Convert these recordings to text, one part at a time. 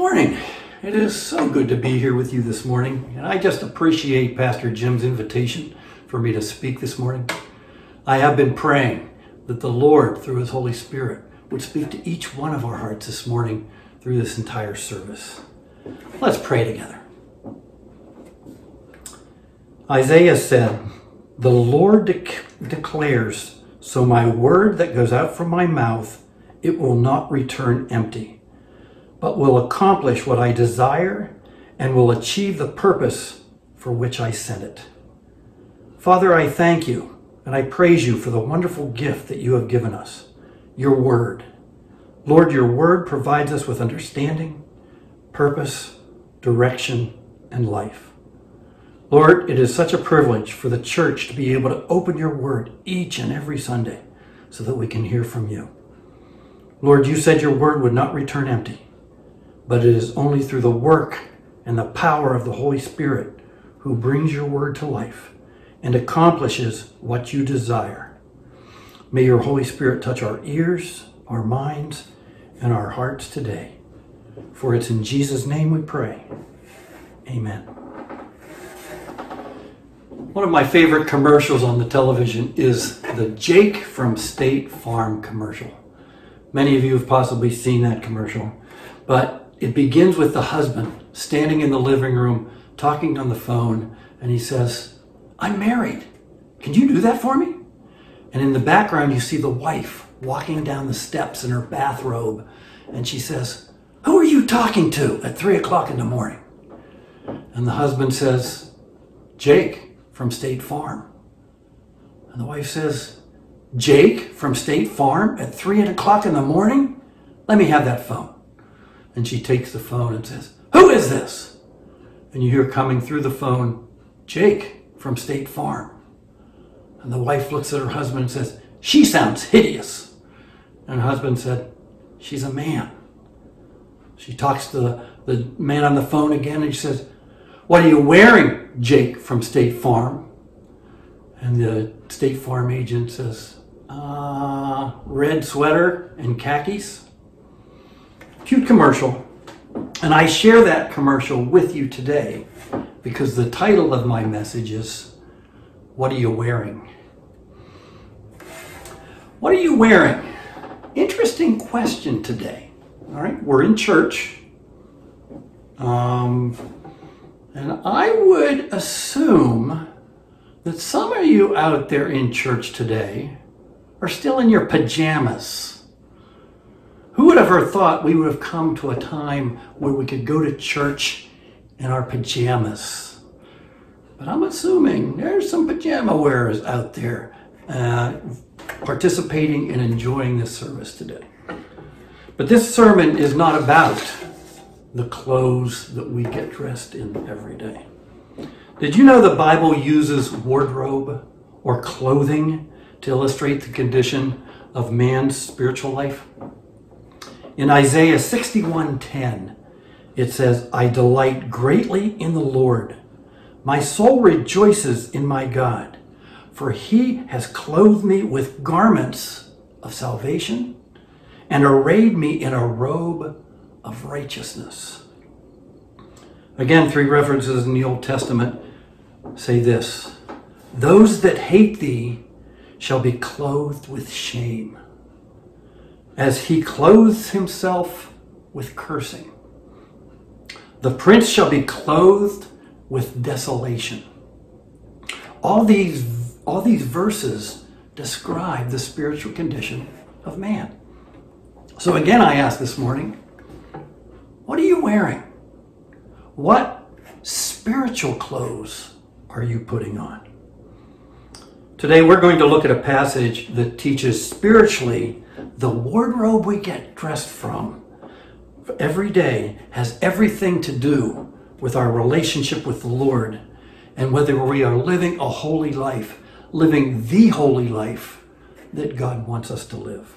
morning. It is so good to be here with you this morning, and I just appreciate Pastor Jim's invitation for me to speak this morning. I have been praying that the Lord, through His Holy Spirit, would speak to each one of our hearts this morning through this entire service. Let's pray together. Isaiah said, The Lord declares, So my word that goes out from my mouth, it will not return empty but will accomplish what I desire and will achieve the purpose for which I sent it. Father, I thank you and I praise you for the wonderful gift that you have given us, your word. Lord, your word provides us with understanding, purpose, direction, and life. Lord, it is such a privilege for the church to be able to open your word each and every Sunday so that we can hear from you. Lord, you said your word would not return empty but it is only through the work and the power of the Holy Spirit who brings your word to life and accomplishes what you desire. May your Holy Spirit touch our ears, our minds, and our hearts today. For it's in Jesus' name we pray. Amen. One of my favorite commercials on the television is the Jake from State Farm commercial. Many of you have possibly seen that commercial, but it begins with the husband standing in the living room talking on the phone, and he says, I'm married. Can you do that for me? And in the background, you see the wife walking down the steps in her bathrobe, and she says, Who are you talking to at three o'clock in the morning? And the husband says, Jake from State Farm. And the wife says, Jake from State Farm at three o'clock in the morning? Let me have that phone. And she takes the phone and says, Who is this? And you hear coming through the phone, Jake from State Farm. And the wife looks at her husband and says, She sounds hideous. And her husband said, She's a man. She talks to the, the man on the phone again and she says, What are you wearing, Jake from State Farm? And the State Farm agent says, uh, Red sweater and khakis cute commercial. And I share that commercial with you today because the title of my message is What Are You Wearing? What are you wearing? Interesting question today. All right, we're in church. Um, and I would assume that some of you out there in church today are still in your pajamas. Who would have ever thought we would have come to a time where we could go to church in our pajamas? But I'm assuming there's some pajama wearers out there uh, participating and enjoying this service today. But this sermon is not about the clothes that we get dressed in every day. Did you know the Bible uses wardrobe or clothing to illustrate the condition of man's spiritual life? In Isaiah 61:10, it says, "I delight greatly in the Lord. My soul rejoices in my God, for he has clothed me with garments of salvation and arrayed me in a robe of righteousness." Again, three references in the Old Testament say this Those that hate thee shall be clothed with shame as he clothes himself with cursing. The prince shall be clothed with desolation. All these, all these verses describe the spiritual condition of man. So again, I ask this morning, what are you wearing? What spiritual clothes are you putting on? Today, we're going to look at a passage that teaches spiritually the wardrobe we get dressed from every day has everything to do with our relationship with the Lord and whether we are living a holy life, living the holy life that God wants us to live.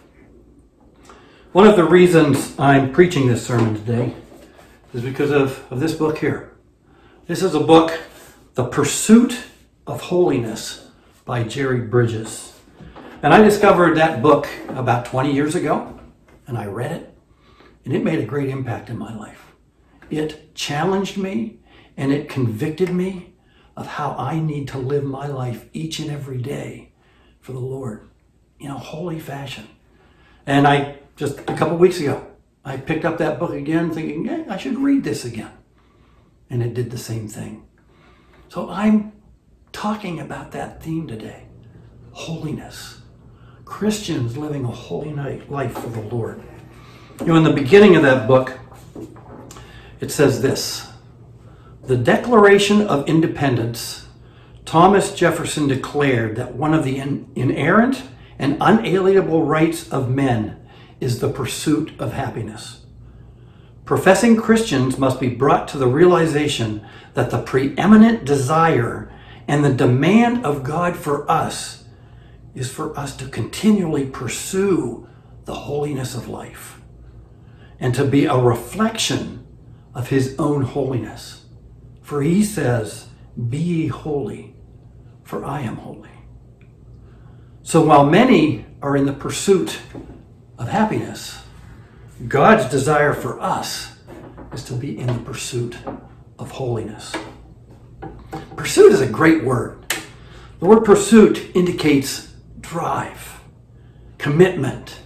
One of the reasons I'm preaching this sermon today is because of, of this book here. This is a book, The Pursuit of Holiness by Jerry Bridges. And I discovered that book about 20 years ago, and I read it, and it made a great impact in my life. it challenged me and it convicted me of how I need to live my life each and every day for the Lord in a holy fashion. And I just a couple weeks ago, I picked up that book again thinking, I should read this again. And it did the same thing. So I'm talking about that theme today holiness. Christians living a holy night life for the Lord. You know, in the beginning of that book, it says this The Declaration of Independence, Thomas Jefferson declared that one of the inerrant and unalienable rights of men is the pursuit of happiness. Professing Christians must be brought to the realization that the preeminent desire and the demand of God for us is for us to continually pursue the holiness of life and to be a reflection of His own holiness. For He says, Be ye holy, for I am holy. So while many are in the pursuit of happiness, God's desire for us is to be in the pursuit of holiness. Pursuit is a great word. The word pursuit indicates drive, commitment,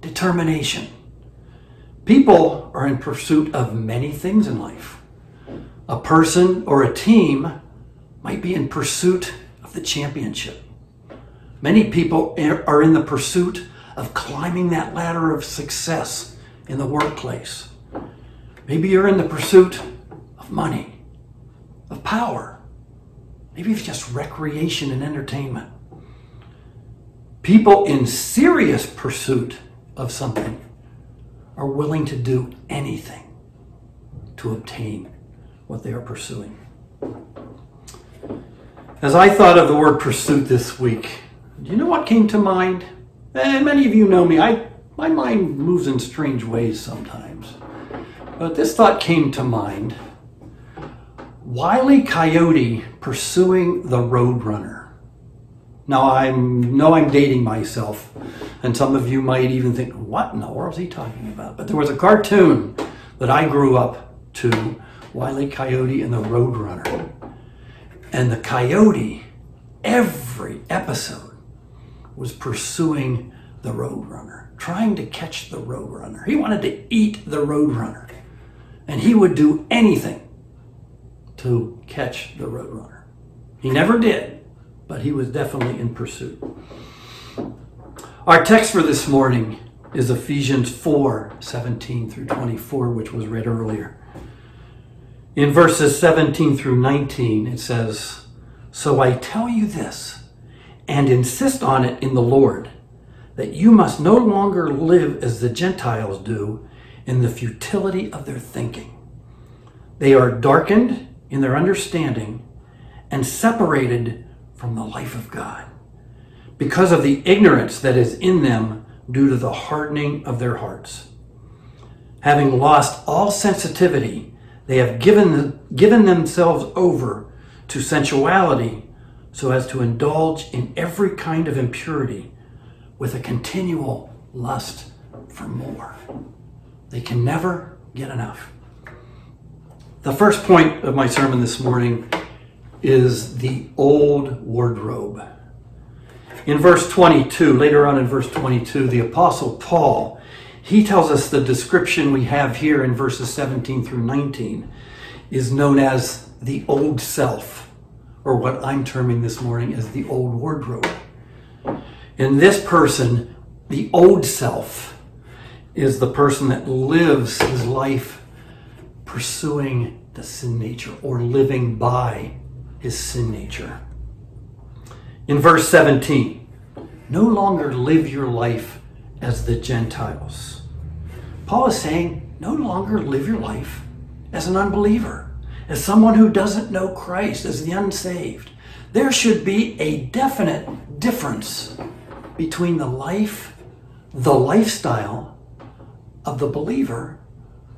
determination. People are in pursuit of many things in life. A person or a team might be in pursuit of the championship. Many people are in the pursuit of climbing that ladder of success in the workplace. Maybe you're in the pursuit of money, of power. Maybe it's just recreation and entertainment. People in serious pursuit of something are willing to do anything to obtain what they are pursuing. As I thought of the word pursuit this week, do you know what came to mind? And eh, many of you know me. I my mind moves in strange ways sometimes. But this thought came to mind. Wiley Coyote pursuing the Roadrunner. Now I know I'm dating myself, and some of you might even think, what in the world is he talking about? But there was a cartoon that I grew up to, Wiley Coyote and the Roadrunner. And the coyote, every episode, was pursuing the Roadrunner, trying to catch the Roadrunner. He wanted to eat the Roadrunner, and he would do anything to catch the Roadrunner. He never did, but he was definitely in pursuit. Our text for this morning is Ephesians 4 17 through 24, which was read earlier. In verses 17 through 19, it says, So I tell you this and insist on it in the Lord, that you must no longer live as the Gentiles do in the futility of their thinking. They are darkened in their understanding and separated from the life of God because of the ignorance that is in them due to the hardening of their hearts. Having lost all sensitivity, they have given, given themselves over to sensuality so as to indulge in every kind of impurity with a continual lust for more. They can never get enough. The first point of my sermon this morning is the old wardrobe. In verse 22, later on in verse 22, the Apostle Paul, he tells us the description we have here in verses 17 through 19 is known as the old self or what I'm terming this morning as the old wardrobe. In this person, the old self is the person that lives his life pursuing the sin nature or living by his sin nature. In verse 17, no longer live your life as the Gentiles. Paul is saying, no longer live your life as an unbeliever as someone who doesn't know Christ, as the unsaved. There should be a definite difference between the life, the lifestyle of the believer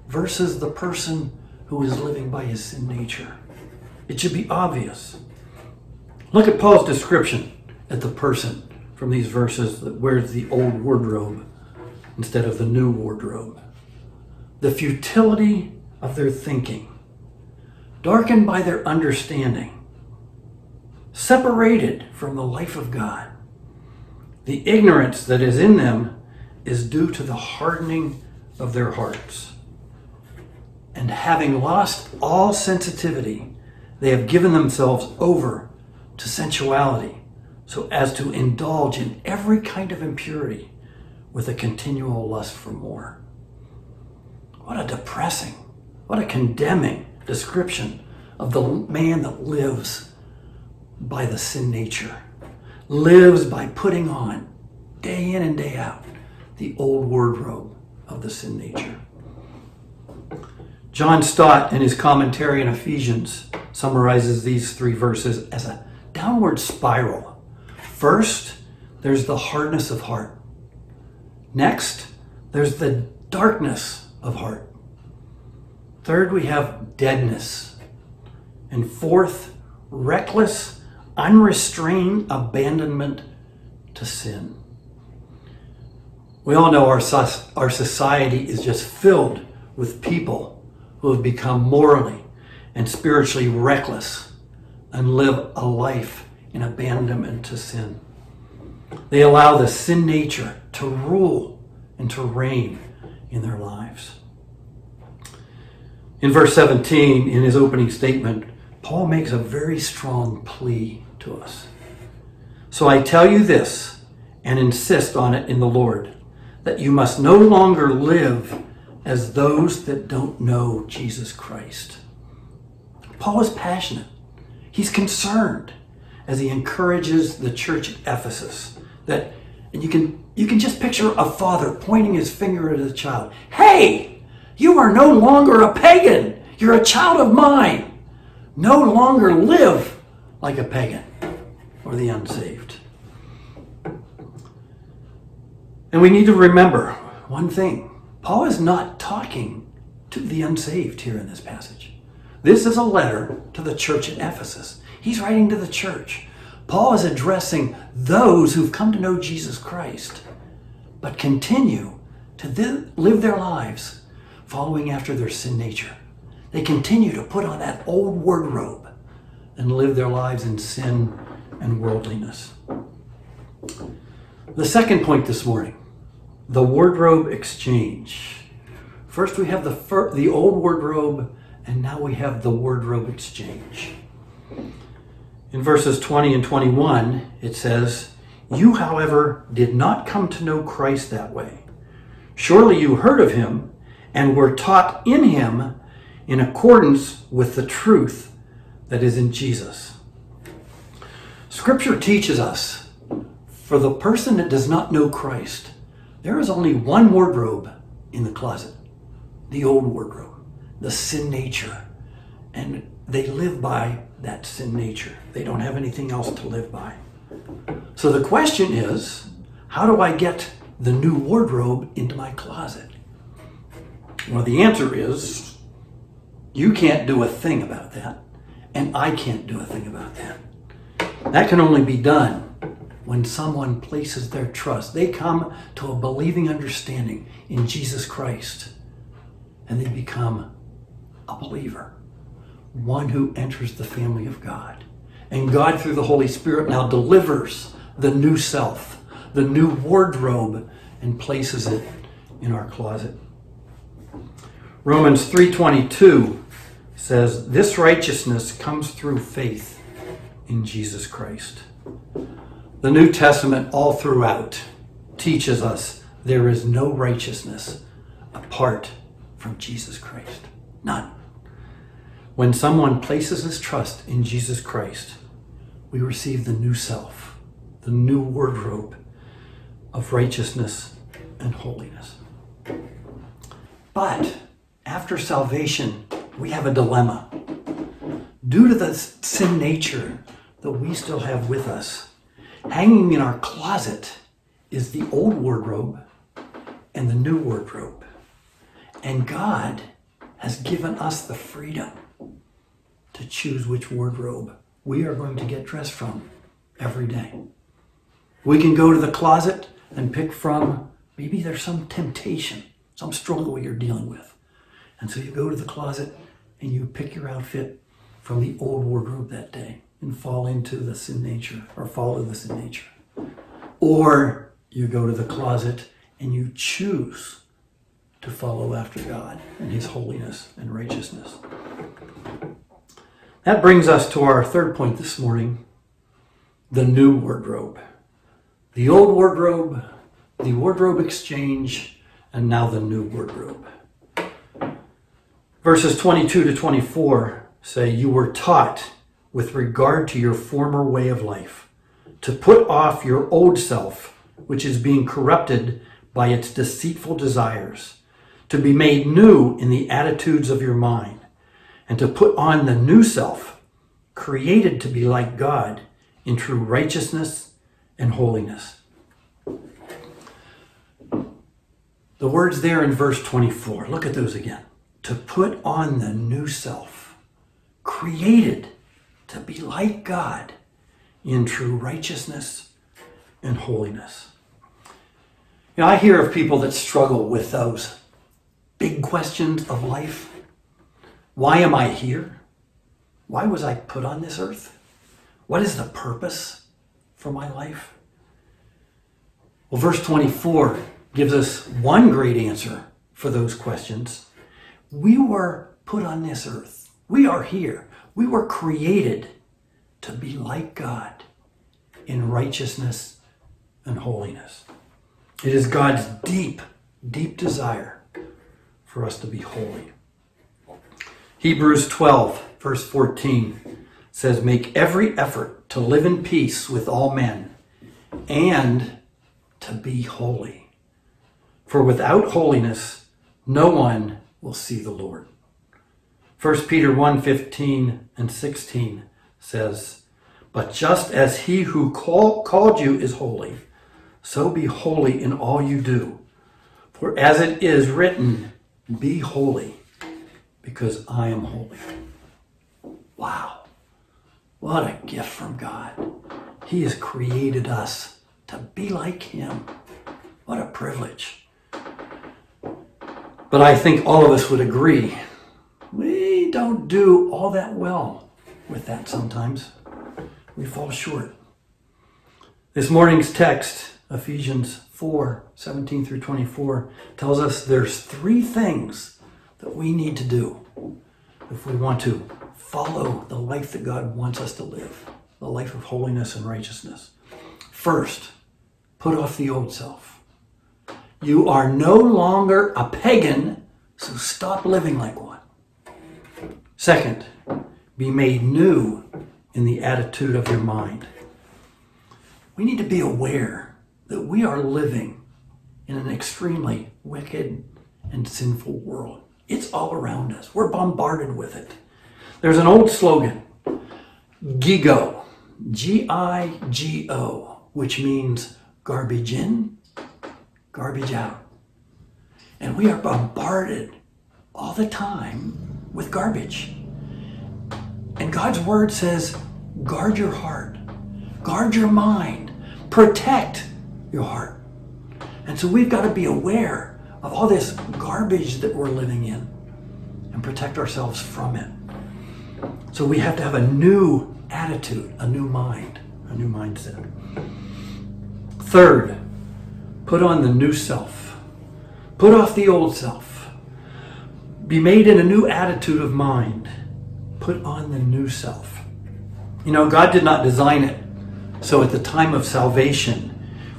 versus the person who is living by his sin nature. It should be obvious. Look at Paul's description at the person from these verses that wears the old wardrobe instead of the new wardrobe. The futility of their thinking, darkened by their understanding, separated from the life of God. The ignorance that is in them is due to the hardening of their hearts. And having lost all sensitivity, they have given themselves over to sensuality so as to indulge in every kind of impurity with a continual lust for more. What a depressing, what a condemning description of the man that lives by the sin nature, lives by putting on day in and day out the old wardrobe of the sin nature. John Stott, in his commentary on Ephesians, summarizes these three verses as a downward spiral. First, there's the hardness of heart. Next, there's the darkness of heart. Third, we have deadness. And fourth, reckless, unrestrained abandonment to sin. We all know our, our society is just filled with people who have become morally and spiritually reckless and live a life in abandonment to sin. They allow the sin nature to rule and to reign in their lives. In verse 17, in his opening statement, Paul makes a very strong plea to us. So I tell you this, and insist on it in the Lord, that you must no longer live as those that don't know Jesus Christ. Paul is passionate. He's concerned as he encourages the church at Ephesus that and you can you can just picture a father pointing his finger at his child. Hey, you are no longer a pagan. You're a child of mine. No longer live like a pagan or the unsaved. And we need to remember one thing Paul is not talking to the unsaved here in this passage. This is a letter to the church at Ephesus. He's writing to the church. Paul is addressing those who've come to know Jesus Christ, but continue to th- live their lives following after their sin nature. They continue to put on that old wardrobe and live their lives in sin and worldliness. The second point this morning the wardrobe exchange. First, we have the, fir- the old wardrobe, and now we have the wardrobe exchange. In verses 20 and 21, it says, You, however, did not come to know Christ that way. Surely you heard of him and were taught in him in accordance with the truth that is in Jesus. Scripture teaches us for the person that does not know Christ, there is only one wardrobe in the closet the old wardrobe, the sin nature. And they live by that sin nature. They don't have anything else to live by. So the question is how do I get the new wardrobe into my closet? Well, the answer is you can't do a thing about that, and I can't do a thing about that. That can only be done when someone places their trust. They come to a believing understanding in Jesus Christ and they become a believer, one who enters the family of God. And God, through the Holy Spirit, now delivers the new self, the new wardrobe, and places it in our closet. Romans 3:22 says, "This righteousness comes through faith in Jesus Christ." The New Testament, all throughout, teaches us there is no righteousness apart from Jesus Christ. None. When someone places his trust in Jesus Christ, we receive the new self, the new wardrobe of righteousness and holiness. But after salvation, we have a dilemma. Due to the sin nature that we still have with us, Hanging in our closet is the old wardrobe and the new wardrobe. And God has given us the freedom to choose which wardrobe we are going to get dressed from every day. We can go to the closet and pick from maybe there's some temptation, some struggle you're dealing with. And so you go to the closet and you pick your outfit from the old wardrobe that day and fall into the sin nature or follow the sin nature. Or you go to the closet and you choose to follow after God and His holiness and righteousness. That brings us to our third point this morning the new wardrobe. The old wardrobe, the wardrobe exchange, and now the new wardrobe. Verses 22 to 24 say, You were taught with regard to your former way of life to put off your old self, which is being corrupted by its deceitful desires, to be made new in the attitudes of your mind, and to put on the new self, created to be like God in true righteousness and holiness. The words there in verse 24, look at those again. To put on the new self, created to be like God in true righteousness and holiness. You know, I hear of people that struggle with those big questions of life. Why am I here? Why was I put on this earth? What is the purpose for my life? Well, verse 24 gives us one great answer for those questions. We were put on this earth. We are here. We were created to be like God in righteousness and holiness. It is God's deep, deep desire for us to be holy. Hebrews 12, verse 14 says, Make every effort to live in peace with all men and to be holy. For without holiness, no one will see the Lord. 1 Peter 1 15 and 16 says, But just as he who call, called you is holy, so be holy in all you do. For as it is written, Be holy, because I am holy. Wow. What a gift from God. He has created us to be like Him. What a privilege. But I think all of us would agree we don't do all that well with that sometimes. We fall short. This morning's text, Ephesians 4 17 through 24, tells us there's three things that we need to do if we want to follow the life that God wants us to live, the life of holiness and righteousness. First, put off the old self. You are no longer a pagan, so stop living like one. Second, be made new in the attitude of your mind. We need to be aware that we are living in an extremely wicked and sinful world. It's all around us. We're bombarded with it. There's an old slogan, GIGO, G I G O, which means garbage in, garbage out. And we are bombarded all the time with garbage. And God's word says, guard your heart, guard your mind, protect your heart. And so we've got to be aware of all this garbage that we're living in and protect ourselves from it. So we have to have a new attitude, a new mind, a new mindset. Third, put on the new self. Put off the old self. Be made in a new attitude of mind. Put on the new self. You know, God did not design it so at the time of salvation,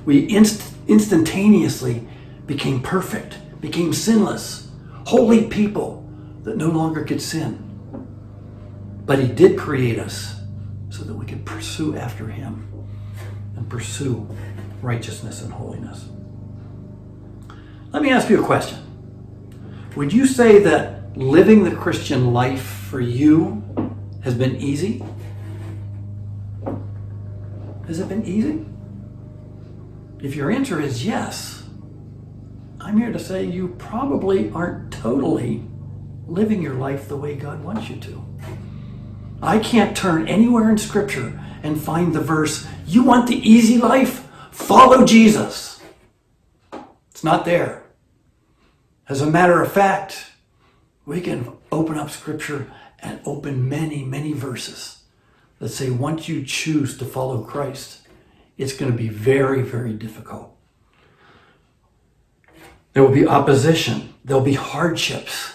we inst- instantaneously became perfect, became sinless, holy people that no longer could sin. But He did create us so that we could pursue after Him and pursue righteousness and holiness. Let me ask you a question. Would you say that living the Christian life for you has been easy? Has it been easy? If your answer is yes, I'm here to say you probably aren't totally living your life the way God wants you to. I can't turn anywhere in Scripture and find the verse, you want the easy life? Follow Jesus. It's not there. As a matter of fact, We can open up scripture and open many, many verses that say once you choose to follow Christ, it's going to be very, very difficult. There will be opposition. There'll be hardships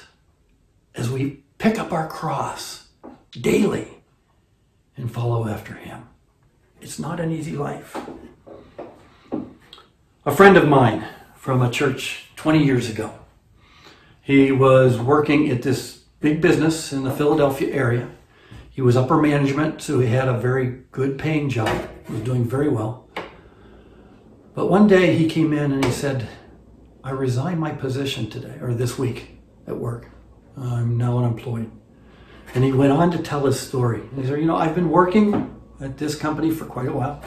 as we pick up our cross daily and follow after Him. It's not an easy life. A friend of mine from a church 20 years ago, he was working at this big business in the Philadelphia area. He was upper management, so he had a very good paying job. He was doing very well. But one day he came in and he said, I resigned my position today or this week at work. I'm now unemployed. And he went on to tell his story. He said, You know, I've been working at this company for quite a while,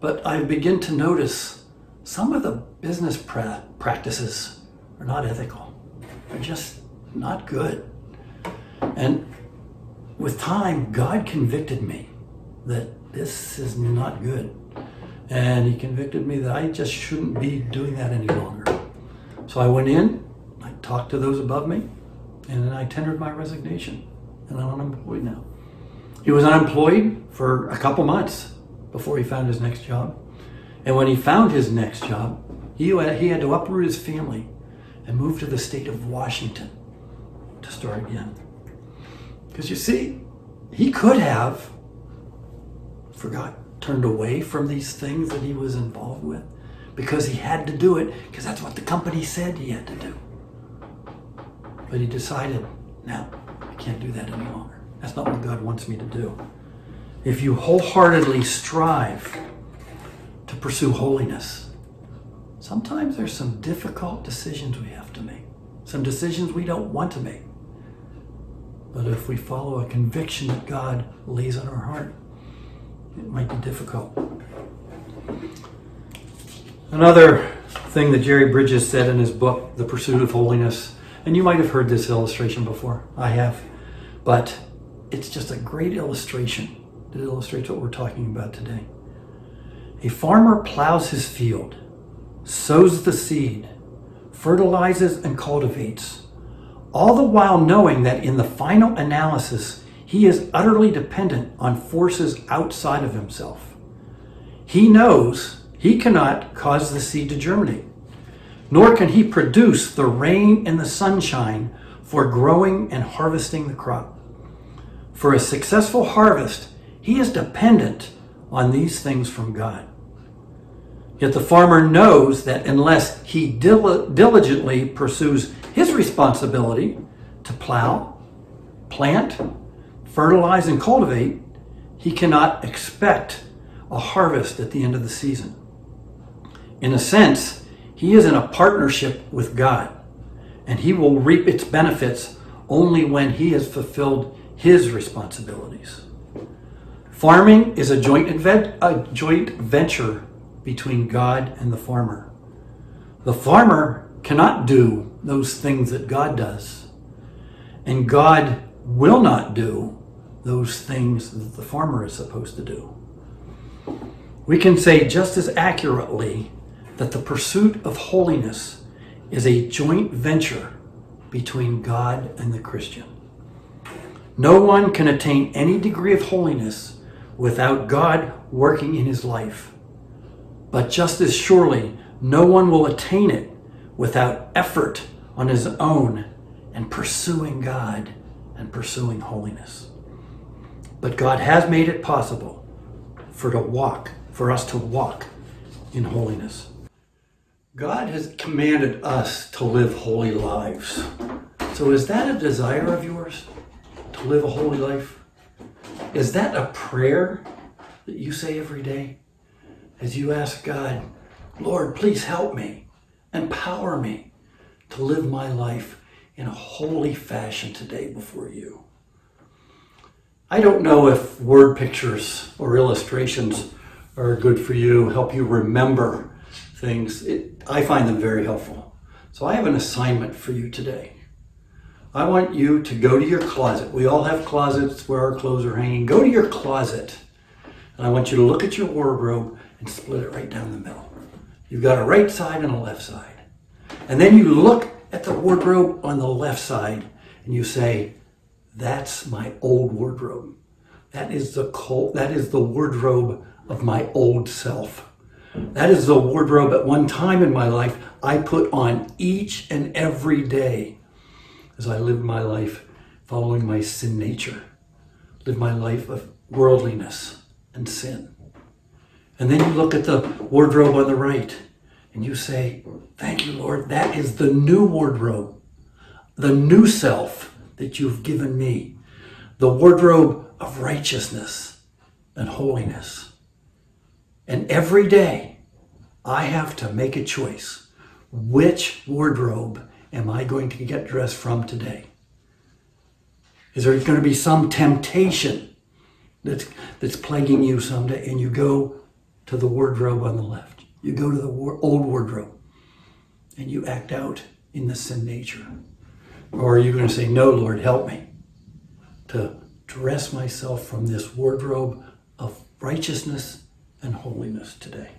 but I begin to notice some of the business pra- practices are not ethical. They're just not good. And with time, God convicted me that this is not good. And He convicted me that I just shouldn't be doing that any longer. So I went in, I talked to those above me, and then I tendered my resignation. And I'm unemployed now. He was unemployed for a couple months before he found his next job. And when he found his next job, he he had to uproot his family and move to the state of Washington to start again. Because you see, he could have forgot, turned away from these things that he was involved with because he had to do it because that's what the company said he had to do. But he decided, no, I can't do that any longer. That's not what God wants me to do. If you wholeheartedly strive to pursue holiness, sometimes there's some difficult decisions we have to make, some decisions we don't want to make. But if we follow a conviction that God lays on our heart, it might be difficult. Another thing that Jerry Bridges said in his book, The Pursuit of Holiness, and you might have heard this illustration before. I have. But it's just a great illustration that illustrates what we're talking about today. A farmer plows his field, sows the seed, fertilizes and cultivates, all the while knowing that in the final analysis, he is utterly dependent on forces outside of himself. He knows he cannot cause the seed to germinate, nor can he produce the rain and the sunshine for growing and harvesting the crop. For a successful harvest, he is dependent on these things from God. Yet the farmer knows that unless he dil- diligently pursues his responsibility to plow, plant, fertilize, and cultivate, he cannot expect a harvest at the end of the season. In a sense, he is in a partnership with God, and he will reap its benefits only when he has fulfilled his responsibilities. Farming is a joint, a joint venture between God and the farmer. The farmer cannot do those things that God does, and God will not do those things that the farmer is supposed to do. We can say just as accurately that the pursuit of holiness is a joint venture between God and the Christian. No one can attain any degree of holiness without God working in his life. But just as surely, no one will attain it without effort on his own and pursuing God and pursuing holiness. But God has made it possible for to walk, for us to walk in holiness. God has commanded us to live holy lives. So is that a desire of yours? To live a holy life? Is that a prayer that you say every day? As you ask God, Lord, please help me, empower me to live my life in a holy fashion today before you. I don't know if word pictures or illustrations are good for you, help you remember things. It, I find them very helpful. So I have an assignment for you today. I want you to go to your closet. We all have closets where our clothes are hanging. Go to your closet. And I want you to look at your wardrobe and split it right down the middle. You've got a right side and a left side. And then you look at the wardrobe on the left side and you say, That's my old wardrobe. That is the col- that is the wardrobe of my old self. That is the wardrobe at one time in my life I put on each and every day as I lived my life following my sin nature, lived my life of worldliness and sin. And then you look at the wardrobe on the right and you say, Thank you, Lord. That is the new wardrobe, the new self that you've given me, the wardrobe of righteousness and holiness. And every day, I have to make a choice. Which wardrobe am I going to get dressed from today? Is there going to be some temptation that's, that's plaguing you someday and you go to the wardrobe on the left? You go to the war- old wardrobe and you act out in the sin nature? Or are you going to say, No, Lord, help me to dress myself from this wardrobe of righteousness and holiness today?